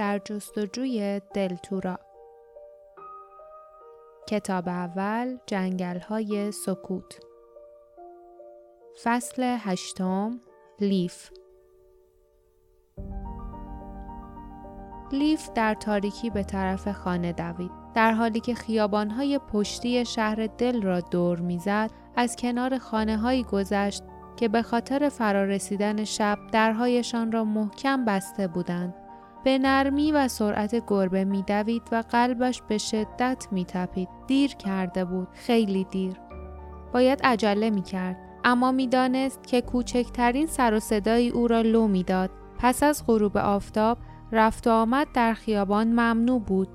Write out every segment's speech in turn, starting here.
در جستجوی دلتورا. کتاب اول جنگل های سکوت. فصل هشتم لیف. لیف در تاریکی به طرف خانه دوید. در حالی که خیابانهای پشتی شهر دل را دور می‌زد از کنار خانه هایی گذشت که به خاطر فرارسیدن شب درهایشان را محکم بسته بودند. به نرمی و سرعت گربه میدوید و قلبش به شدت میتپید. دیر کرده بود. خیلی دیر. باید عجله می‌کرد. اما می‌دانست که کوچکترین سر و صدایی او را لو می‌داد. پس از غروب آفتاب رفت و آمد در خیابان ممنوع بود.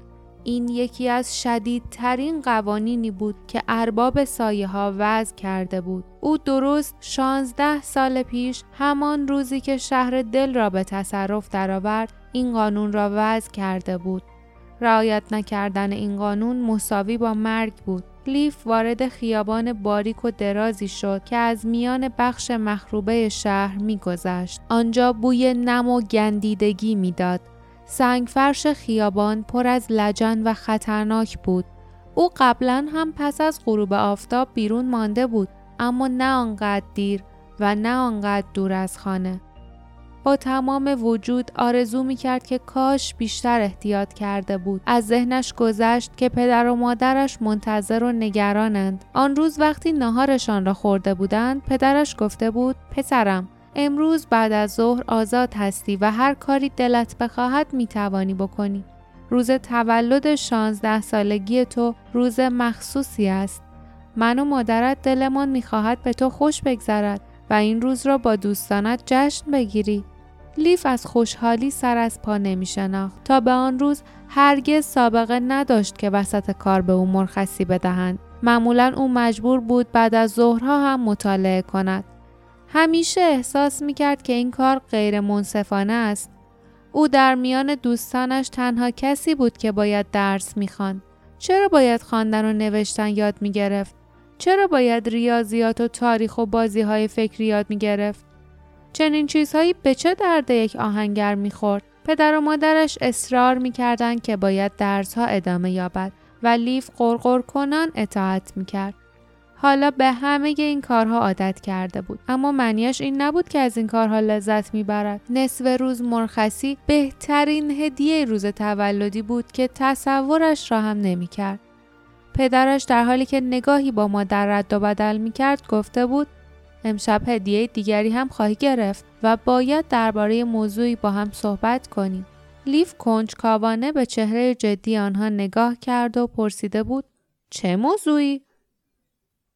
این یکی از شدیدترین قوانینی بود که ارباب سایه ها وضع کرده بود. او درست شانزده سال پیش همان روزی که شهر دل را به تصرف درآورد این قانون را وضع کرده بود. رعایت نکردن این قانون مساوی با مرگ بود. لیف وارد خیابان باریک و درازی شد که از میان بخش مخروبه شهر میگذشت. آنجا بوی نم و گندیدگی می‌داد. سنگفرش خیابان پر از لجن و خطرناک بود. او قبلا هم پس از غروب آفتاب بیرون مانده بود اما نه آنقدر دیر و نه آنقدر دور از خانه. با تمام وجود آرزو می کرد که کاش بیشتر احتیاط کرده بود. از ذهنش گذشت که پدر و مادرش منتظر و نگرانند. آن روز وقتی ناهارشان را خورده بودند، پدرش گفته بود: پسرم، امروز بعد از ظهر آزاد هستی و هر کاری دلت بخواهد می توانی بکنی. روز تولد شانزده سالگی تو روز مخصوصی است. من و مادرت دلمان می‌خواهد به تو خوش بگذرد و این روز را با دوستانت جشن بگیری. لیف از خوشحالی سر از پا نمی شناخت تا به آن روز هرگز سابقه نداشت که وسط کار به او مرخصی بدهند. معمولا او مجبور بود بعد از ظهرها هم مطالعه کند. همیشه احساس می کرد که این کار غیر منصفانه است. او در میان دوستانش تنها کسی بود که باید درس می‌خواند. چرا باید خواندن و نوشتن یاد می گرفت؟ چرا باید ریاضیات و تاریخ و بازی های فکری یاد می گرفت؟ چنین چیزهایی به چه درد یک آهنگر می‌خورد؟ پدر و مادرش اصرار می‌کردند که باید درسها ادامه یابد و لیف قرقر کنان اطاعت می‌کرد. حالا به همه این کارها عادت کرده بود اما معنیش این نبود که از این کارها لذت می‌برد نصف روز مرخصی بهترین هدیه روز تولدی بود که تصورش را هم نمی‌کرد پدرش در حالی که نگاهی با مادر رد و بدل می‌کرد گفته بود امشب هدیه دیگری هم خواهی گرفت و باید درباره موضوعی با هم صحبت کنیم. لیف کنجکاوانه به چهره جدی آنها نگاه کرد و پرسیده بود چه موضوعی؟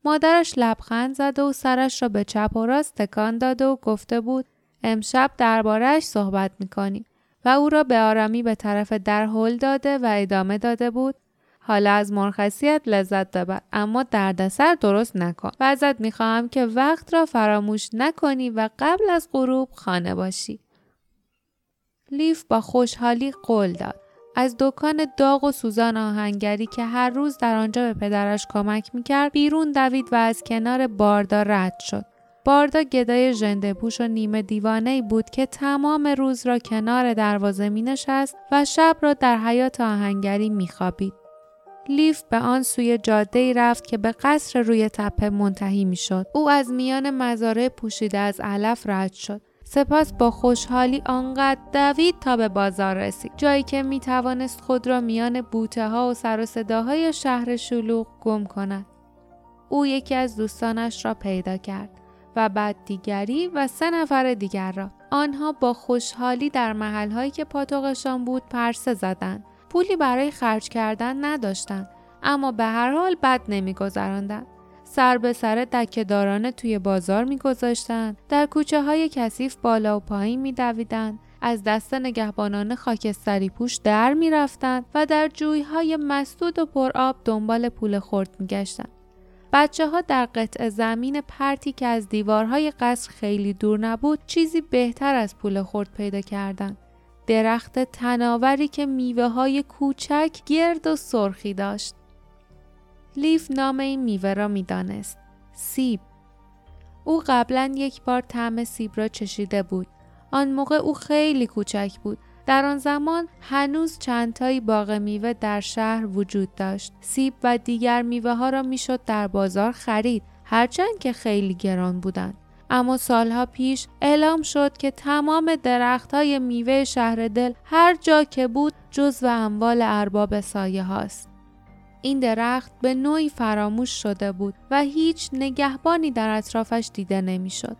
مادرش لبخند زده و سرش را به چپ و راست تکان داده و گفته بود امشب دربارهش صحبت می‌کنیم. و او را به آرامی به طرف در هل داده و ادامه داده بود حالا از مرخصیت لذت ببر اما دردسر درست نکن و ازت می‌خواهم که وقت را فراموش نکنی و قبل از غروب خانه باشی لیف با خوشحالی قول داد از دکان داغ و سوزان آهنگری که هر روز در آنجا به پدرش کمک می‌کرد بیرون دوید و از کنار باردا رد شد. باردا گدای ژنده پوش و نیمه دیوانه بود که تمام روز را کنار دروازه می نشست و شب را در حیات آهنگری می خوابید. لیف به آن سوی جاده رفت که به قصر روی تپه منتهی می شد. او از میان مزارع پوشیده از علف رد شد. سپس با خوشحالی آنقدر دوید تا به بازار رسید جایی که می توانست خود را میان بوته ها و سر و صداهای شهر شلوغ گم کند او یکی از دوستانش را پیدا کرد و بعد دیگری و سه نفر دیگر را آنها با خوشحالی در محلهایی که پاتوقشان بود پرسه زدند پولی برای خرج کردن نداشتند اما به هر حال بد نمیگذراندند سر به سر دکهدارانه توی بازار میگذاشتند در کوچه های کثیف بالا و پایین میدویدند از دست نگهبانان خاکستری پوش در می‌رفتند و در جویهای مسدود و پرآب دنبال پول خورد میگشتند بچه ها در قطع زمین پرتی که از دیوارهای قصر خیلی دور نبود چیزی بهتر از پول خورد پیدا کردند. درخت تناوری که میوه های کوچک گرد و سرخی داشت. لیف نام این میوه را می‌دانست سیب او قبلا یک بار طعم سیب را چشیده بود آن موقع او خیلی کوچک بود در آن زمان هنوز چندتایی باغ میوه در شهر وجود داشت. سیب و دیگر میوه ها را می‌شد در بازار خرید هرچند که خیلی گران بودند. اما سالها پیش اعلام شد که تمام درخت های میوه شهر دل هر جا که بود جز و اموال ارباب سایه هاست. این درخت به نوعی فراموش شده بود و هیچ نگهبانی در اطرافش دیده نمی‌شد.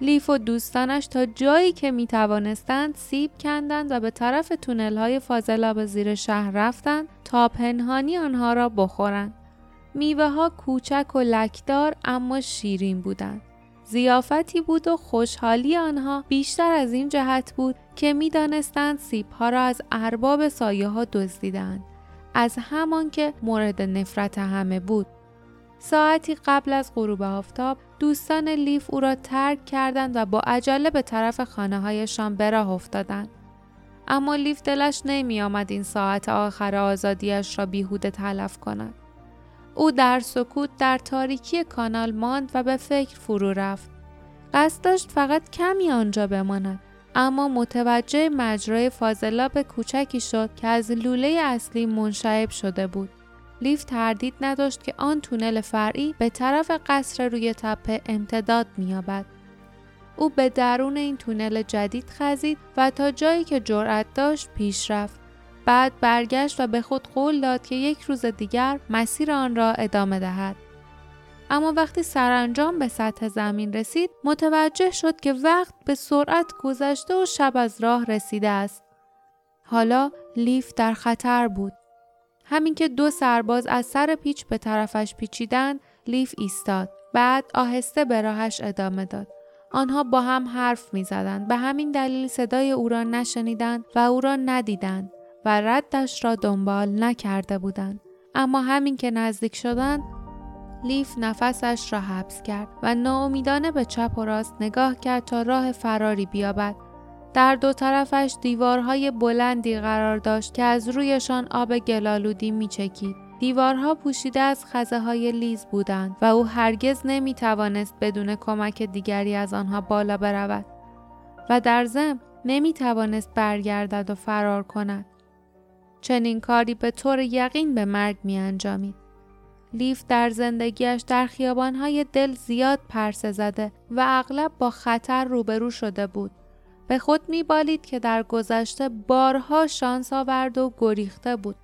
لیف و دوستانش تا جایی که می توانستند سیب کندند و به طرف تونل های فاضلاب زیر شهر رفتند تا پنهانی آنها را بخورند. میوه ها کوچک و لکدار اما شیرین بودند. زیافتی بود و خوشحالی آنها بیشتر از این جهت بود که می دانستند سیب ها را از ارباب سایه ها دزدیدند. از همان که مورد نفرت همه بود. ساعتی قبل از غروب آفتاب دوستان لیف او را ترک کردند و با عجله به طرف خانه هایشان به راه افتادند. اما لیف دلش نمی آمد این ساعت آخر آزادیش را بیهوده تلف کند. او در سکوت در تاریکی کانال ماند و به فکر فرو رفت. قصد داشت فقط کمی آنجا بماند اما متوجه مجرای فاضلاب کوچکی شد که از لوله اصلی منشعب شده بود. لیف تردید نداشت که آن تونل فرعی به طرف قصر روی تپه امتداد مییابد. او به درون این تونل جدید خزید و تا جایی که جرأت داشت پیش رفت. بعد برگشت و به خود قول داد که یک روز دیگر مسیر آن را ادامه دهد. اما وقتی سرانجام به سطح زمین رسید متوجه شد که وقت به سرعت گذشته و شب از راه رسیده است. حالا لیف در خطر بود. همین که دو سرباز از سر پیچ به طرفش پیچیدند لیف ایستاد. بعد آهسته به راهش ادامه داد. آنها با هم حرف می زدند. به همین دلیل صدای او را نشنیدند و او را ندیدند و ردش را دنبال نکرده بودند. اما همین که نزدیک شدند لیف نفسش را حبس کرد و ناامیدانه به چپ و راست نگاه کرد تا راه فراری بیابد. در دو طرفش دیوارهای بلندی قرار داشت که از رویشان آب گلالودی میچکید. دیوارها پوشیده از خزه های لیز بودند و او هرگز نمی توانست بدون کمک دیگری از آنها بالا برود و در ضمن نمی توانست برگردد و فرار کند. چنین کاری به طور یقین به مرگ می انجامید. لیف در زندگیش در خیابانهای دل زیاد پرسه زده و اغلب با خطر روبرو شده بود. به خود میبالید که در گذشته بارها شانس آورد و گریخته بود.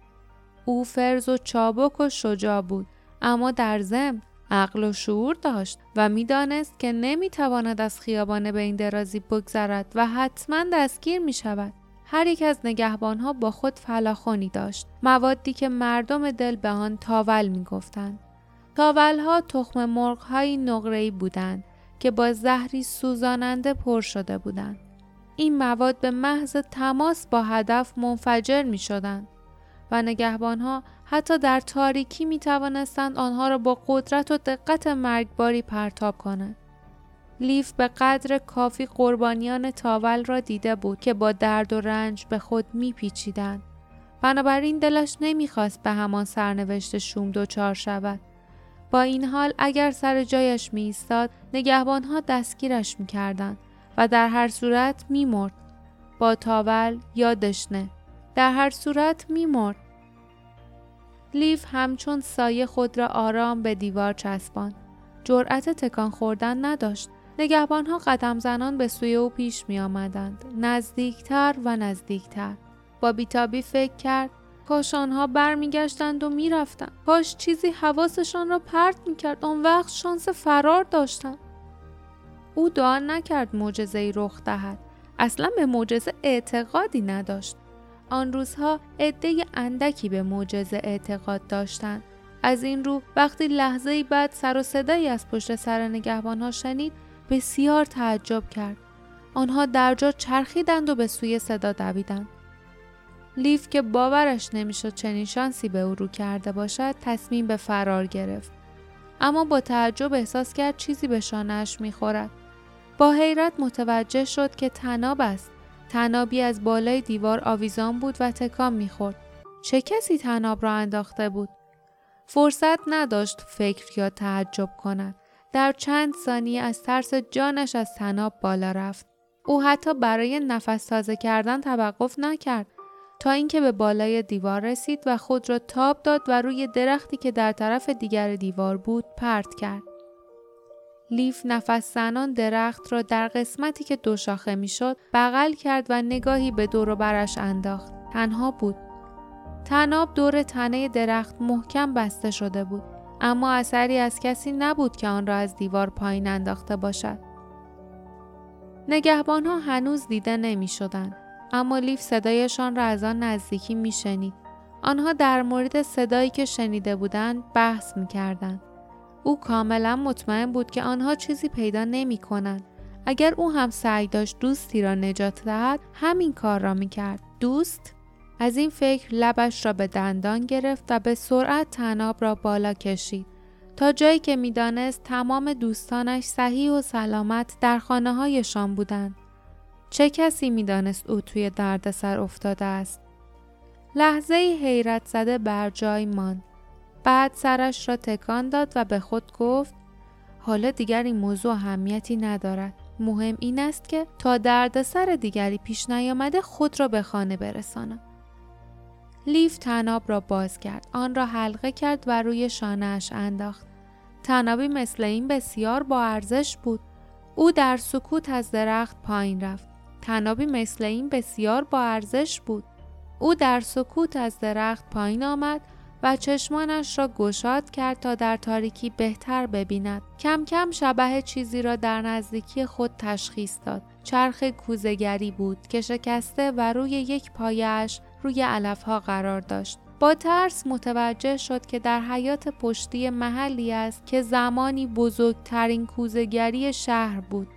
او فرز و چابک و شجاع بود اما در ضمن عقل و شعور داشت و می‌دانست که نمی‌تواند از خیابان به این درازی بگذرد و حتما دستگیر می شود. هر یک از نگهبانها با خود فلاخونی داشت. موادی که مردم دل به آن تاول می‌گفتند. تاولها تخم مرغهایی نقره‌ای بودند که با زهری سوزاننده پر شده بودند. این مواد به محض تماس با هدف منفجر می شدند و نگهبانها حتی در تاریکی می توانستند آنها را با قدرت و دقت مرگباری پرتاب کنند. لیف به قدر کافی قربانیان تاول را دیده بود که با درد و رنج به خود میپیچیدند. بنابراین دلش نمی‌خواست به همان سرنوشت شوم دچار شود. با این حال اگر سر جایش می ایستاد نگهبانها دستگیرش می‌کردند و در هر صورت میمرد. با تاول یا دشنه. در هر صورت میمرد. لیف همچون سایه خود را آرام به دیوار چسباند. جرأت تکان خوردن نداشت نگهبانها قدم زنان به سوی او پیش می آمدند. نزدیکتر و نزدیکتر. با بیتابی فکر کرد. کاش آنها برمیگشتند و می‌رفتند. کاش چیزی حواسشان را پرت می‌کرد. آن وقت شانس فرار داشتند. او دعا نکرد معجزه رخ دهد. اصلا به معجزه اعتقادی نداشت. آن روزها عده اندکی به معجزه اعتقاد داشتند. از این رو وقتی لحظه بعد سر و صدایی از پشت سر نگهبانها شنید بسیار تعجب کرد. آنها در جا چرخیدند و به سوی صدا دویدند. لیف که باورش نمی‌شد چنین شانسی به او رو کرده باشد تصمیم به فرار گرفت. اما با تعجب احساس کرد چیزی به شانهش می‌خورد. با حیرت متوجه شد که تناب است. تنابی از بالای دیوار آویزان بود و تکان می‌خورد. چه کسی تناب را انداخته بود؟ فرصت نداشت فکر یا تعجب کند. در چند ثانیه از ترس جانش از تناب بالا رفت. او حتی برای نفس تازه کردن توقف نکرد تا اینکه به بالای دیوار رسید و خود را تاب داد و روی درختی که در طرف دیگر دیوار بود پرت کرد. لیف نفس زنان درخت را در قسمتی که دو شاخه می‌شد بغل کرد و نگاهی به دور و برش انداخت. تنها بود. تناب دور تنه درخت محکم بسته شده بود اما اثری از کسی نبود که آن را از دیوار پایین انداخته باشد. نگهبان ها هنوز دیده نمی شدن. اما لیف صدایشان را از آن نزدیکی می شنید. آنها در مورد صدایی که شنیده بودند بحث می کردن. او کاملا مطمئن بود که آنها چیزی پیدا نمی کنند. اگر او هم سعی داشت دوستی را نجات دهد همین کار را می کرد. دوست؟ از این فکر لبش را به دندان گرفت و به سرعت تناب را بالا کشید. تا جایی که می‌دانست تمام دوستانش صحیح و سلامت در خانه هایشان بودند. چه کسی می‌دانست او توی دردسر افتاده است؟ لحظه حیرت زده بر جای ماند. بعد سرش را تکان داد و به خود گفت حالا دیگر این موضوع اهمیتی ندارد. مهم این است که تا دردسر دیگری پیش نیامده خود را به خانه برسانم. لیف تناب را باز کرد. آن را حلقه کرد و روی شانهاش انداخت. تنابی مثل این بسیار با ارزش بود. او در سکوت از درخت پایین رفت. تنابی مثل این بسیار با ارزش بود. او در سکوت از درخت پایین آمد و چشمانش را گشاد کرد تا در تاریکی بهتر ببیند. کم کم شبه چیزی را در نزدیکی خود تشخیص داد. چرخ کوزگری بود که شکسته و روی یک پایش روی علفها قرار داشت. با ترس متوجه شد که در حیات پشتی محلی است که زمانی بزرگترین کوزگری شهر بود.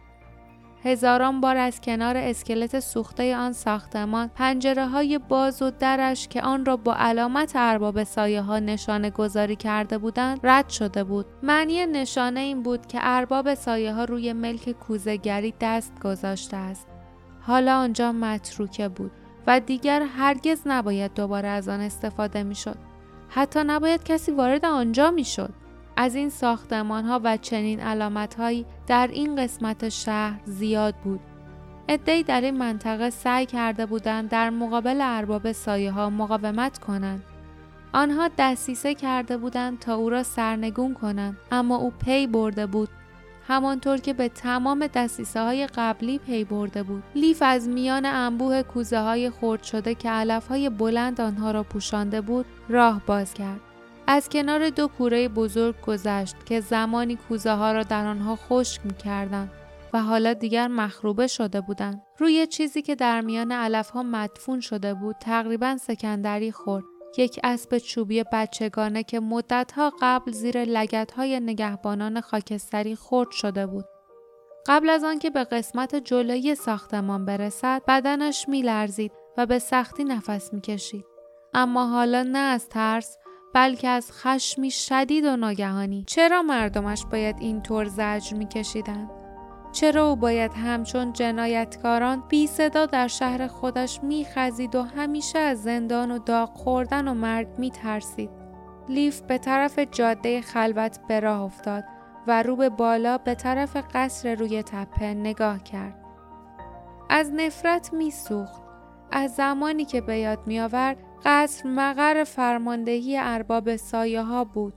هزاران بار از کنار اسکلت سوخته آن ساختمان پنجره های باز و درش که آن را با علامت ارباب سایه ها نشانه گذاری کرده بودند رد شده بود معنی نشانه این بود که ارباب سایه ها روی ملک کوزگری دست گذاشته است حالا آنجا متروکه بود و دیگر هرگز نباید دوباره از آن استفاده می‌شد حتی نباید کسی وارد آنجا می‌شد از این ساختمان ها و چنین علامت هایی در این قسمت شهر زیاد بود. ادهی در این منطقه سعی کرده بودند در مقابل ارباب سایه ها مقاومت کنند. آنها دستیسه کرده بودند تا او را سرنگون کنند اما او پی برده بود همانطور که به تمام دستیسه های قبلی پی برده بود. لیف از میان انبوه کوزه های خرد شده که علف های بلند آنها را پوشانده بود راه باز کرد. از کنار دو کوره بزرگ گذشت که زمانی کوزه ها را در آنها خشک می کردن و حالا دیگر مخروبه شده بودند. روی چیزی که در میان علف ها مدفون شده بود تقریبا سکندری خورد. یک اسب چوبی بچگانه که مدتها قبل زیر لگت های نگهبانان خاکستری خرد شده بود. قبل از آنکه به قسمت جلوی ساختمان برسد بدنش میلرزید و به سختی نفس می‌کشید. اما حالا نه از ترس بلکه از خشمی شدید و ناگهانی. چرا مردمش باید اینطور زجر میکشیدند؟ چرا او باید همچون جنایتکاران بی صدا در شهر خودش میخزید و همیشه از زندان و داغ خوردن و مرگ میترسید؟ لیف به طرف جاده خلوت به راه افتاد و رو به بالا به طرف قصر روی تپه نگاه کرد. از نفرت میسوخت. از زمانی که به یاد میآورد قصر مقر فرماندهی ارباب سایه ها بود.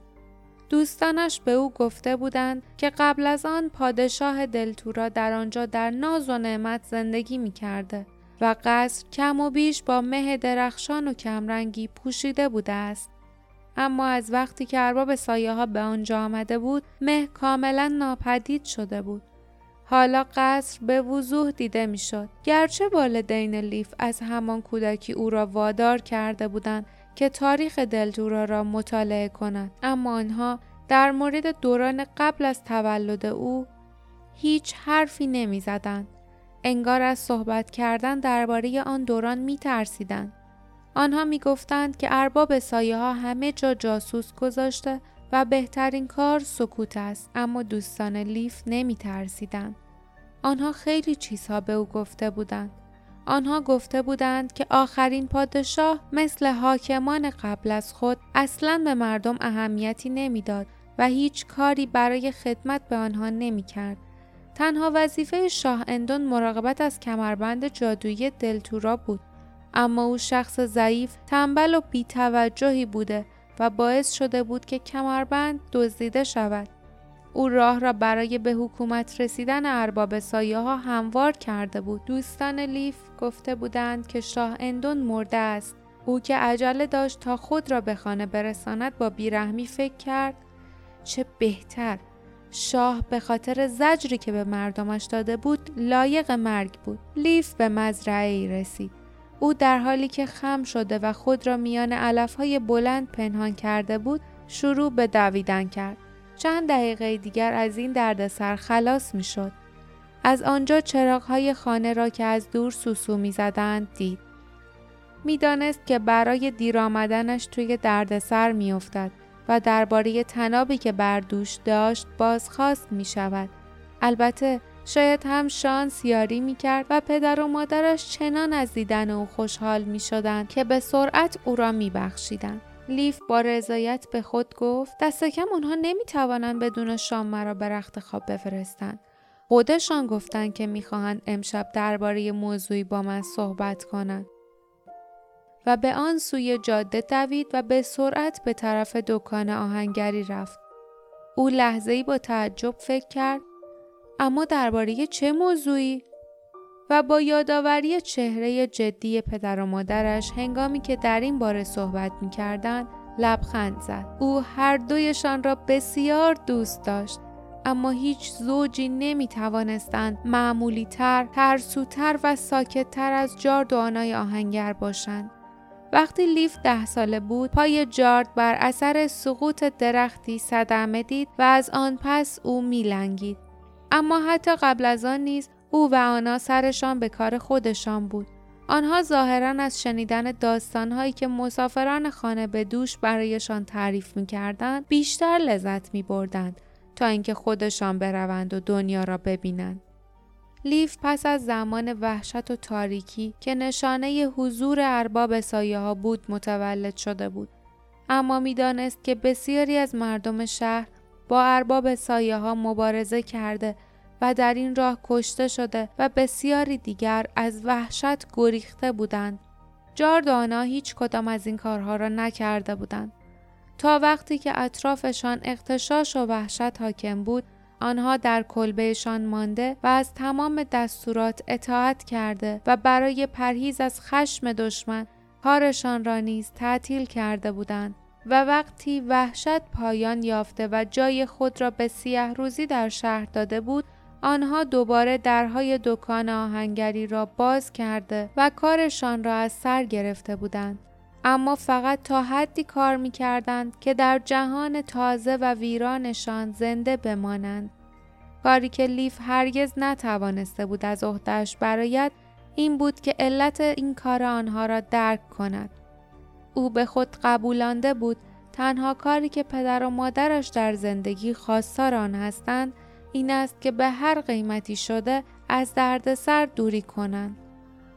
دوستانش به او گفته بودند که قبل از آن پادشاه دلتورا در آنجا در ناز و نعمت زندگی می کرده و قصر کم و بیش با مه درخشان و کمرنگی پوشیده بوده است. اما از وقتی که ارباب سایه ها به آنجا آمده بود مه کاملا ناپدید شده بود. حالا قصر به وضوح دیده می‌شد گرچه والدین لیف از همان کودکی او را وادار کرده بودند که تاریخ دلتورا را مطالعه کند اما آنها در مورد دوران قبل از تولد او هیچ حرفی نمی‌زدند انگار از صحبت کردن درباره آن دوران می ترسیدن. آنها می گفتند که ارباب سایه ها همه جا جاسوس گذاشته و بهترین کار سکوت است اما دوستان لیف نمی ترسیدن. آنها خیلی چیزها به او گفته بودند. آنها گفته بودند که آخرین پادشاه مثل حاکمان قبل از خود اصلا به مردم اهمیتی نمی‌داد و هیچ کاری برای خدمت به آنها نمی کرد. تنها وظیفه شاه اندون مراقبت از کمربند جادویی دلتورا بود اما او شخص ضعیف تنبل و بیتوجهی بوده و باعث شده بود که کمربند دزدیده شود او راه را برای به حکومت رسیدن ارباب سایه ها هموار کرده بود. دوستان لیف گفته بودند که شاه اندون مرده است. او که عجله داشت تا خود را به خانه برساند با بیرحمی فکر کرد چه بهتر. شاه به خاطر زجری که به مردمش داده بود لایق مرگ بود. لیف به مزرعه ای رسید. او در حالی که خم شده و خود را میان علفهای بلند پنهان کرده بود شروع به دویدن کرد. چند دقیقه دیگر از این دردسر خلاص می شد. از آنجا چراغهای خانه را که از دور سوسو می زدند دید. می‌دانست که برای دیر آمدنش توی دردسر می افتد و درباره تنابی که بر دوش داشت بازخواست می شود. البته شاید هم شانس یاری می کرد و پدر و مادرش چنان از دیدن او خوشحال می شدند که به سرعت او را می بخشیدن. لیف با رضایت به خود گفت دست کم اونها نمی توانند بدون شام مرا به رخت خواب بفرستند. خودشان گفتند که می‌خواهند امشب درباره موضوعی با من صحبت کنند. و به آن سوی جاده دوید و به سرعت به طرف دکان آهنگری رفت. او لحظه ای با تعجب فکر کرد اما درباره چه موضوعی؟ و با یادآوری چهره جدی پدر و مادرش هنگامی که در این باره صحبت می کردن لبخند زد. او هر دویشان را بسیار دوست داشت اما هیچ زوجی نمی توانستند معمولی تر، ترسوتر و ساکتتر از جارد و آنای آهنگر باشند. وقتی لیف ده ساله بود پای جارد بر اثر سقوط درختی صدمه دید و از آن پس او میلنگید اما حتی قبل از آن نیز او و آنها سرشان به کار خودشان بود آنها ظاهرا از شنیدن داستانهایی که مسافران خانه به دوش برایشان تعریف می کردند بیشتر لذت می بردند تا اینکه خودشان بروند و دنیا را ببینند. لیف پس از زمان وحشت و تاریکی که نشانه حضور ارباب سایه ها بود متولد شده بود. اما می‌دانست که بسیاری از مردم شهر با ارباب سایه ها مبارزه کرده و در این راه کشته شده و بسیاری دیگر از وحشت گریخته بودند. جاردانا هیچ کدام از این کارها را نکرده بودند. تا وقتی که اطرافشان اختشاش و وحشت حاکم بود آنها در کلبهشان مانده و از تمام دستورات اطاعت کرده و برای پرهیز از خشم دشمن کارشان را نیز تعطیل کرده بودند و وقتی وحشت پایان یافته و جای خود را به سیه روزی در شهر داده بود آنها دوباره درهای دکان آهنگری را باز کرده و کارشان را از سر گرفته بودند. اما فقط تا حدی کار می کردند که در جهان تازه و ویرانشان زنده بمانند. کاری که لیف هرگز نتوانسته بود از عهدهش برایت این بود که علت این کار آنها را درک کند. او به خود قبولانده بود تنها کاری که پدر و مادرش در زندگی خواستار آن هستند این است که به هر قیمتی شده از دردسر دوری کنند.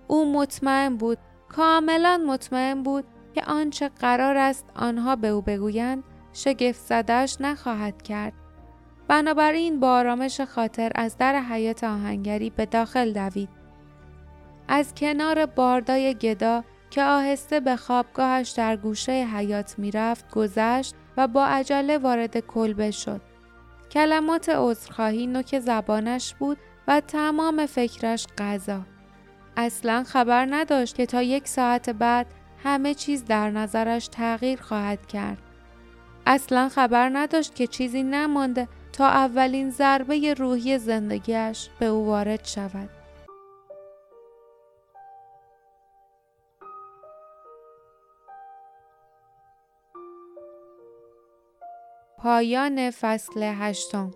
او مطمئن بود کاملا مطمئن بود که آنچه قرار است آنها به او بگویند شگفت زدهش نخواهد کرد. بنابراین با آرامش خاطر از در حیات آهنگری به داخل دوید. از کنار باردای گدا که آهسته به خوابگاهش در گوشه حیات می‌رفت گذشت و با عجله وارد کلبه شد. کلمات عذرخواهی نوک زبانش بود و تمام فکرش غذا. اصلا خبر نداشت که تا یک ساعت بعد همه چیز در نظرش تغییر خواهد کرد. اصلا خبر نداشت که چیزی نمانده تا اولین ضربه روحی زندگیش به او وارد شود. پایان فصل هشتم.